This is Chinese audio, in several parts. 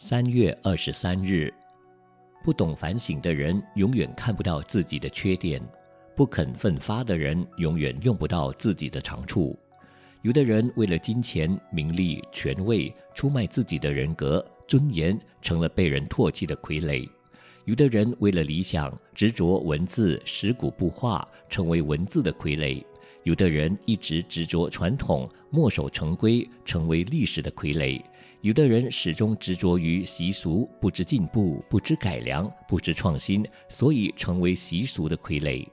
三月二十三日，不懂反省的人永远看不到自己的缺点，不肯奋发的人永远用不到自己的长处。有的人为了金钱、名利、权位，出卖自己的人格、尊严，成了被人唾弃的傀儡；有的人为了理想，执着文字，食古不化，成为文字的傀儡；有的人一直执着传统，墨守成规，成为历史的傀儡。有的人始终执着于习俗，不知进步，不知改良，不知创新，所以成为习俗的傀儡。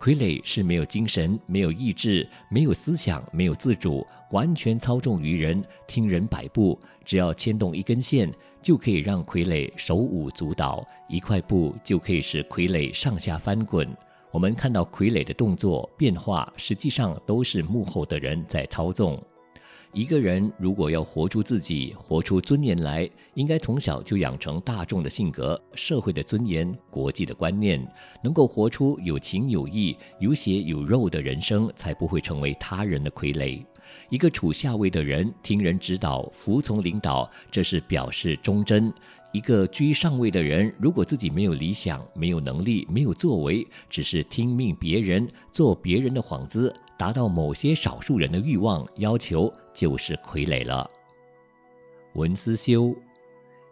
傀儡是没有精神、没有意志、没有思想、没有自主，完全操纵于人，听人摆布。只要牵动一根线，就可以让傀儡手舞足蹈；一块布就可以使傀儡上下翻滚。我们看到傀儡的动作变化，实际上都是幕后的人在操纵。一个人如果要活出自己，活出尊严来，应该从小就养成大众的性格、社会的尊严、国际的观念，能够活出有情有义、有血有肉的人生，才不会成为他人的傀儡。一个处下位的人，听人指导、服从领导，这是表示忠贞；一个居上位的人，如果自己没有理想、没有能力、没有作为，只是听命别人，做别人的幌子。达到某些少数人的欲望要求，就是傀儡了。文思修，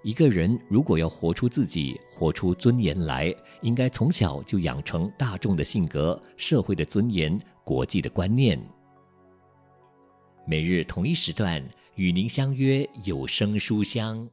一个人如果要活出自己，活出尊严来，应该从小就养成大众的性格、社会的尊严、国际的观念。每日同一时段与您相约有声书香。